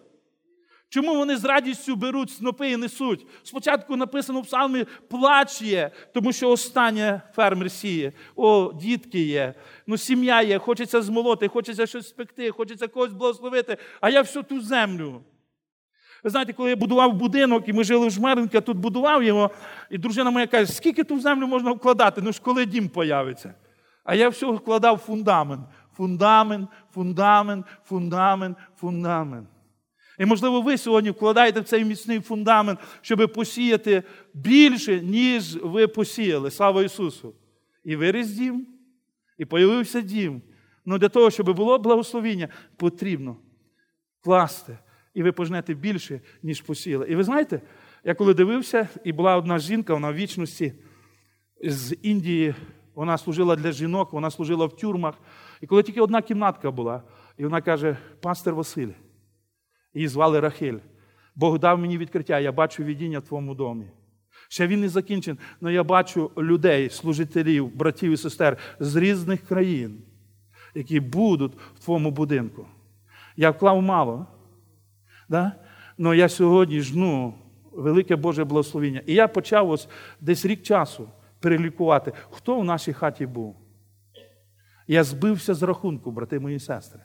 Чому вони з радістю беруть снопи і несуть? Спочатку написано в псалмі плач є, тому що останнє фермер сіє. О, дітки є, ну сім'я є, хочеться змолоти, хочеться щось спекти, хочеться когось благословити, а я всю ту землю. Ви знаєте, коли я будував будинок, і ми жили в Жмеринці, я тут будував його, і дружина моя каже, скільки ту землю можна вкладати? Ну ж коли дім появиться. А я все вкладав фундамент. Фундамент, фундамент, фундамент, фундамент. І, можливо, ви сьогодні вкладаєте в цей міцний фундамент, щоб посіяти більше, ніж ви посіяли. Слава Ісусу! І виріс дім, і появився дім. Ну для того, щоб було благословіння, потрібно класти. І ви пожнете більше, ніж посіяли. І ви знаєте, я коли дивився, і була одна жінка, вона в вічності з Індії, вона служила для жінок, вона служила в тюрмах. І коли тільки одна кімнатка була, і вона каже: Пастор Василь, її звали Рахель. Бог дав мені відкриття, я бачу видіння в твоєму домі. Ще він не закінчений, але я бачу людей, служителів, братів і сестер з різних країн, які будуть в твоєму будинку. Я вклав мало, да? але я сьогодні жну велике Боже благословіння. І я почав ось десь рік часу перелікувати, хто в нашій хаті був. Я збився з рахунку, брати мої сестри.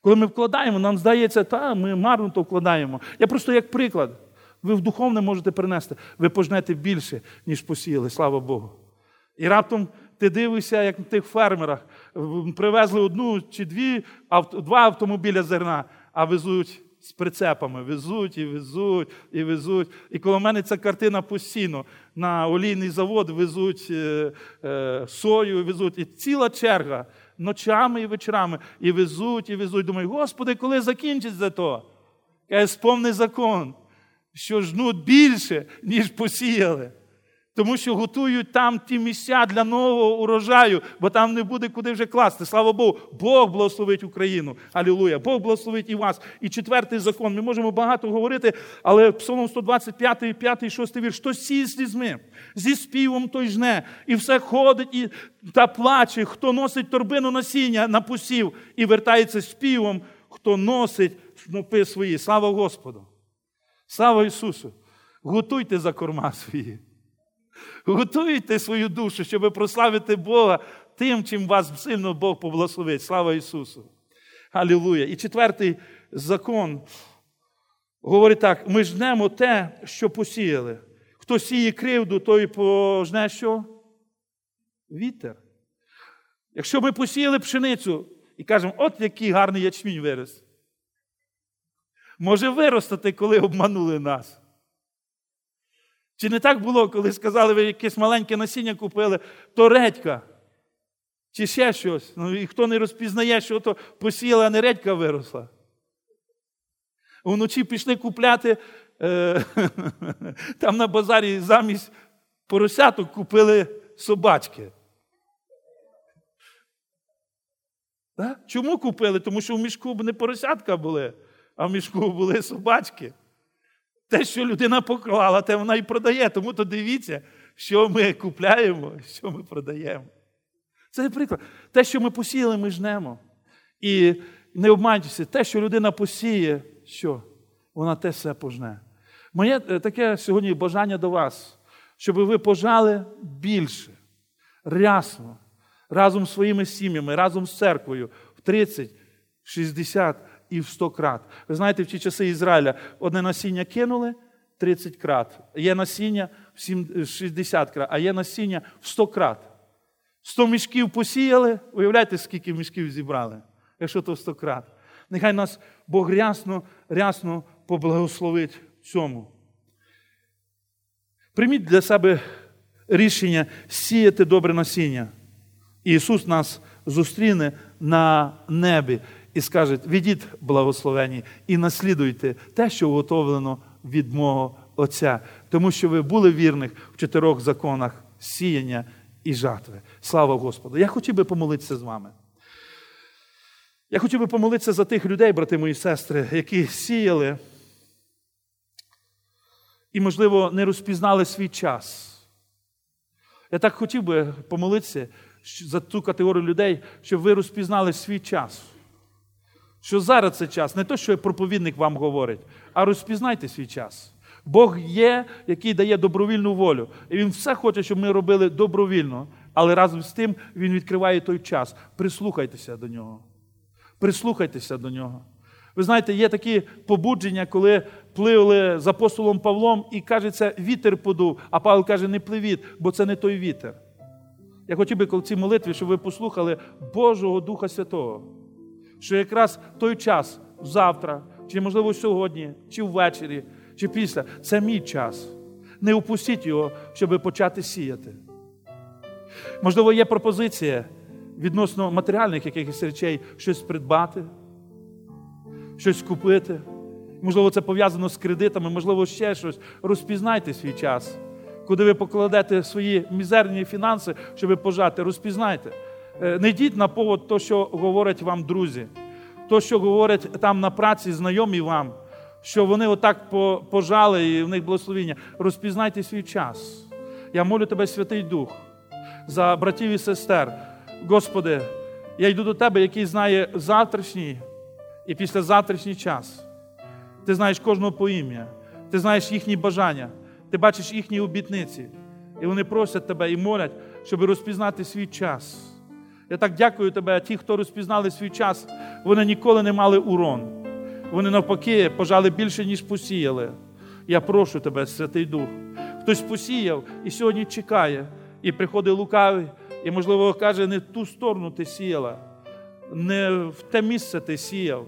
Коли ми вкладаємо, нам здається, та ми марно то вкладаємо. Я просто як приклад. Ви в духовне можете принести, ви пожнете більше, ніж посіяли, слава Богу. І раптом ти дивишся, як на тих фермерах привезли одну чи дві, два автомобіля зерна, а везуть з прицепами, везуть і везуть, і везуть. І коло мене ця картина постійно. На олійний завод везуть е, е, сою, везуть. І ціла черга ночами і вечорами. І везуть, і везуть. Думаю, Господи, коли закінчиться то? Каже, сповни закон, що жнуть більше, ніж посіяли. Тому що готують там ті місця для нового урожаю, бо там не буде куди вже класти. Слава Богу, Бог благословить Україну. Алілуя! Бог благословить і вас. І четвертий закон. Ми можемо багато говорити, але Псалом 125, 5, 6 вірш. Хто сіє слізьми, зі співом той жне, і все ходить і та плаче, хто носить торбину насіння на посів і вертається співом, хто носить снопи свої. Слава Господу! Слава Ісусу! Готуйте за корма свої. Готуйте свою душу, щоб прославити Бога тим, чим вас сильно Бог поблагословить. Слава Ісусу! Алілуя! І четвертий закон говорить так: ми жнемо те, що посіяли. Хто сіє кривду, той пожне що? Вітер. Якщо ми посіяли пшеницю і кажемо, от який гарний ячмінь вирос. Може виростати, коли обманули нас. Чи не так було, коли сказали, ви якесь маленьке насіння купили, то редька? Чи ще щось? Ну і хто не розпізнає, що то посіяла, а не редька виросла? Вночі пішли купляти е, *laughs* там на базарі замість поросяток купили собачки. Так? Чому купили? Тому що в мішку не поросятка були, а в мішку були собачки. Те, що людина поклала, те вона і продає. Тому то дивіться, що ми купляємо, що ми продаємо. Це приклад. Те, що ми посіяли, ми жнемо. І не обманюйтеся, те, що людина посіє, що? Вона те все пожне. Моє е, таке сьогодні бажання до вас, щоб ви пожали більше, рясно, разом з своїми сім'ями, разом з церквою в 30, 60 і в 100 крат. Ви знаєте, в ті часи Ізраїля одне насіння кинули 30 крат, є насіння в 60 крат, а є насіння в 100 крат. 100 мішків посіяли, уявляєте, скільки мішків зібрали, якщо то в 100 крат. Нехай нас Бог рясно, рясно поблагословить цьому. Прийміть для себе рішення сіяти добре насіння. Ісус нас зустріне на небі і скаже: відіть благословені і наслідуйте те, що уготовлено від мого Отця, тому що ви були вірних в чотирьох законах сіяння і жатви. Слава Господу! Я хотів би помолитися з вами. Я хотів би помолитися за тих людей, брати мої сестри, які сіяли і, можливо, не розпізнали свій час. Я так хотів би помолитися за ту категорію людей, щоб ви розпізнали свій час. Що зараз це час, не то, що проповідник вам говорить, а розпізнайте свій час. Бог є, який дає добровільну волю. І Він все хоче, щоб ми робили добровільно, але разом з тим Він відкриває той час. Прислухайтеся до нього. Прислухайтеся до нього. Ви знаєте, є такі побудження, коли пливли з апостолом Павлом і кажеться, вітер подув, а Павло каже, не пливіть, бо це не той вітер. Я хотів би, коли в цій молитві, щоб ви послухали Божого Духа Святого, що якраз той час завтра, чи, можливо, сьогодні, чи ввечері, чи після. Це мій час. Не упустіть його, щоб почати сіяти. Можливо, є пропозиція відносно матеріальних якихось речей щось придбати, щось купити. Можливо, це пов'язано з кредитами, можливо, ще щось. Розпізнайте свій час. Куди ви покладете свої мізерні фінанси, щоб пожати, розпізнайте. Е, не йдіть на повод то, що говорять вам друзі, то, що говорять там на праці, знайомі вам, що вони отак пожали і в них благословіння. Розпізнайте свій час. Я молю тебе, Святий Дух, за братів і сестер. Господи, я йду до Тебе, який знає завтрашній і післязавтрашній час. Ти знаєш кожного по ім'я, ти знаєш їхні бажання, ти бачиш їхні обітниці. І вони просять тебе і молять, щоб розпізнати свій час. Я так дякую тебе, ті, хто розпізнали свій час, вони ніколи не мали урон. Вони навпаки пожали більше, ніж посіяли. Я прошу тебе, Святий Дух. Хтось посіяв і сьогодні чекає, і приходить лукавий, і, можливо, каже, не в ту сторону ти сіяла, не в те місце ти сіяв.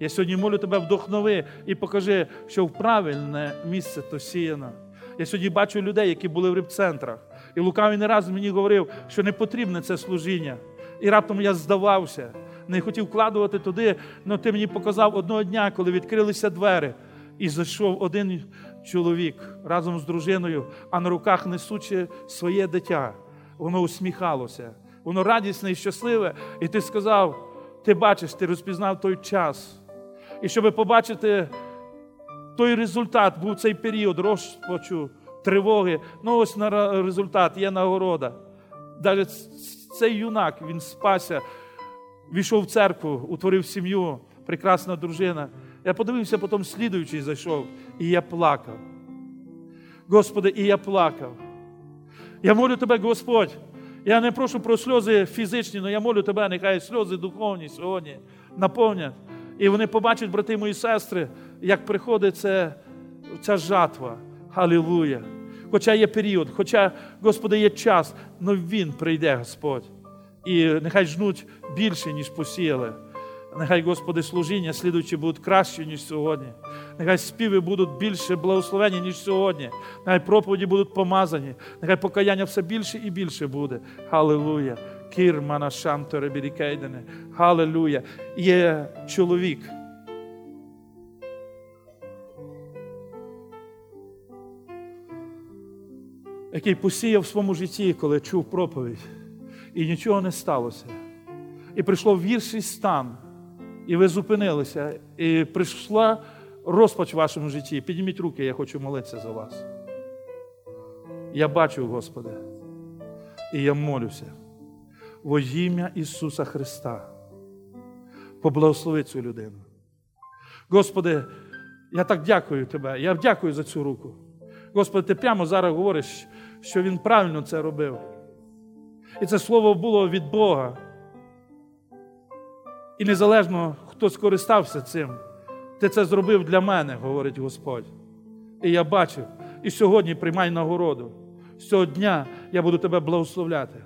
Я сьогодні молю тебе вдохнови і покажи, що в правильне місце то сіяно. Я сьогодні бачу людей, які були в рибцентрах. І Лукавий не раз мені говорив, що не потрібне це служіння. І раптом я здавався, не хотів вкладувати туди, але ти мені показав одного дня, коли відкрилися двері, і зайшов один чоловік разом з дружиною, а на руках несучи своє дитя. Воно усміхалося, воно радісне і щасливе. І ти сказав: ти бачиш, ти розпізнав той час. І щоб побачити той результат, був цей період розпочу, тривоги. Ну, ось на результат є нагорода. Далі цей юнак він спася, війшов в церкву, утворив сім'ю, прекрасна дружина. Я подивився, потім слідуючий зайшов, і я плакав. Господи, і я плакав. Я молю Тебе, Господь. Я не прошу про сльози фізичні, але я молю Тебе, нехай сльози духовні сьогодні наповнять. І вони побачать, брати мої сестри, як приходить це, ця жатва. Халілуя! Хоча є період, хоча, Господи, є час, але Він прийде, Господь. І нехай жнуть більше, ніж посіяли. Нехай, Господи, служіння, слідуючі, будуть краще, ніж сьогодні. Нехай співи будуть більше благословені, ніж сьогодні. Нехай проповіді будуть помазані. Нехай покаяння все більше і більше буде. Халилуя. Кірмана шанторе бірікейдене. Халилуя. Є чоловік. Який посіяв в своєму житті, коли чув проповідь, і нічого не сталося. І прийшло в гірший стан і ви зупинилися, і прийшла розпач в вашому житті. Підніміть руки, я хочу молитися за вас. Я бачу, Господи, і я молюся во ім'я Ісуса Христа. Поблагослови цю людину. Господи, я так дякую Тебе. Я дякую за цю руку. Господи, ти прямо зараз говориш, що Він правильно це робив. І це слово було від Бога. І незалежно, хто скористався цим, ти це зробив для мене, говорить Господь. І я бачив, і сьогодні приймай нагороду. З цього дня я буду тебе благословляти.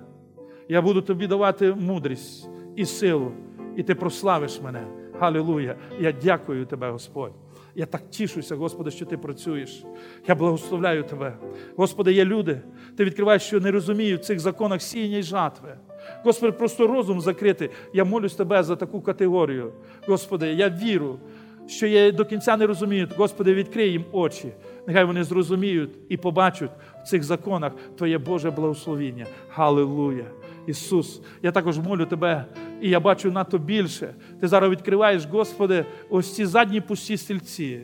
Я буду тобі давати мудрість і силу, і ти прославиш мене. Галилуя! Я дякую тебе, Господь. Я так тішуся, Господи, що ти працюєш. Я благословляю Тебе. Господи, є люди. Ти відкриваєш, що не розуміють в цих законах сіяння й жатви. Господи, просто розум закритий. Я молюсь Тебе за таку категорію. Господи, я віру, що я до кінця не розумію. Господи, відкрий їм очі. Нехай вони зрозуміють і побачать в цих законах Твоє Боже благословіння. Галилуя! Ісус, я також молю Тебе, і я бачу надто більше. Ти зараз відкриваєш, Господи, ось ці задні пусті стільці.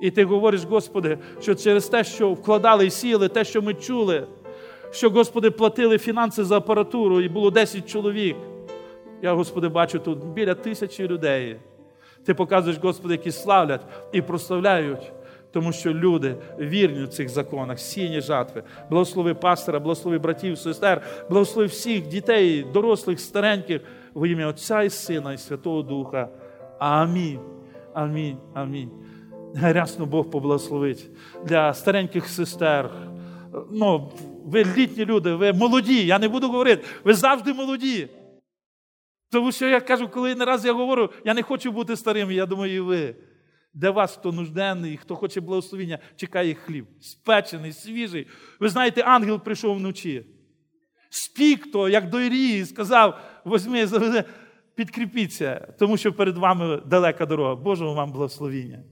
І ти говориш, Господи, що через те, що вкладали і сіяли, те, що ми чули, що, Господи, платили фінанси за апаратуру, і було 10 чоловік. Я, Господи, бачу тут біля тисячі людей. Ти показуєш, Господи, які славлять і прославляють тому що люди вірні в цих законах, сіні жатви. Благослови пастора, благослови братів, сестер, благослови всіх дітей, дорослих, стареньких, во ім'я Отця і Сина, і Святого Духа. Амінь. Амінь. Амінь. Рясно Бог поблагословить для стареньких сестер. Ну, Ви літні люди, ви молоді, я не буду говорити, ви завжди молоді. Тому що я кажу, коли не раз я говорю, я не хочу бути старим, я думаю, і ви. Де вас, хто нужденний, хто хоче благословіння, чекає хліб. Спечений, свіжий. Ви знаєте, ангел прийшов вночі. Спік то, як до Ірії, сказав: возьми, підкріпіться, тому що перед вами далека дорога. Божого вам благословіння.